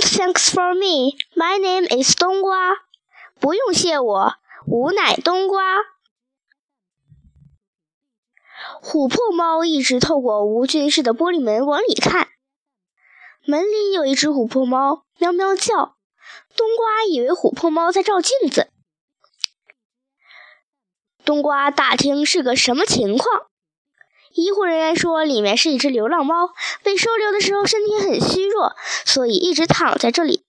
Thanks for me. My name is 冬瓜。不用谢我，吾乃冬瓜。琥珀猫一直透过无菌室的玻璃门往里看。门里有一只琥珀猫，喵喵叫。冬瓜以为琥珀猫在照镜子。冬瓜打听是个什么情况。医护人员说，里面是一只流浪猫，被收留的时候身体很虚弱，所以一直躺在这里。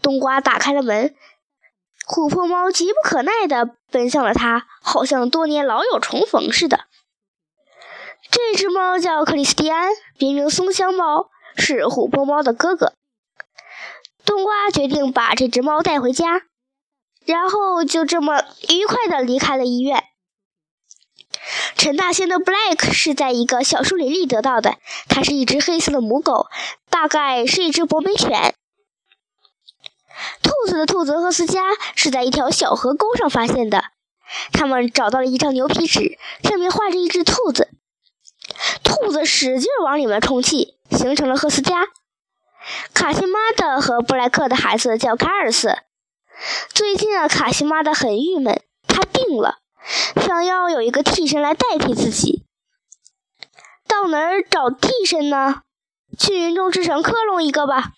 冬瓜打开了门，琥珀猫急不可耐地奔向了它，好像多年老友重逢似的。这只猫叫克里斯蒂安，别名松香猫，是琥珀猫的哥哥。冬瓜决定把这只猫带回家。然后就这么愉快地离开了医院。陈大仙的 Black 是在一个小树林里得到的，它是一只黑色的母狗，大概是一只博美犬。兔子的兔子赫斯加是在一条小河沟上发现的，他们找到了一张牛皮纸，上面画着一只兔子，兔子使劲往里面充气，形成了赫斯加。卡西玛的和布莱克的孩子叫卡尔斯。最近啊，卡西玛的很郁闷，他病了，想要有一个替身来代替自己。到哪儿找替身呢？去云中之城克隆一个吧。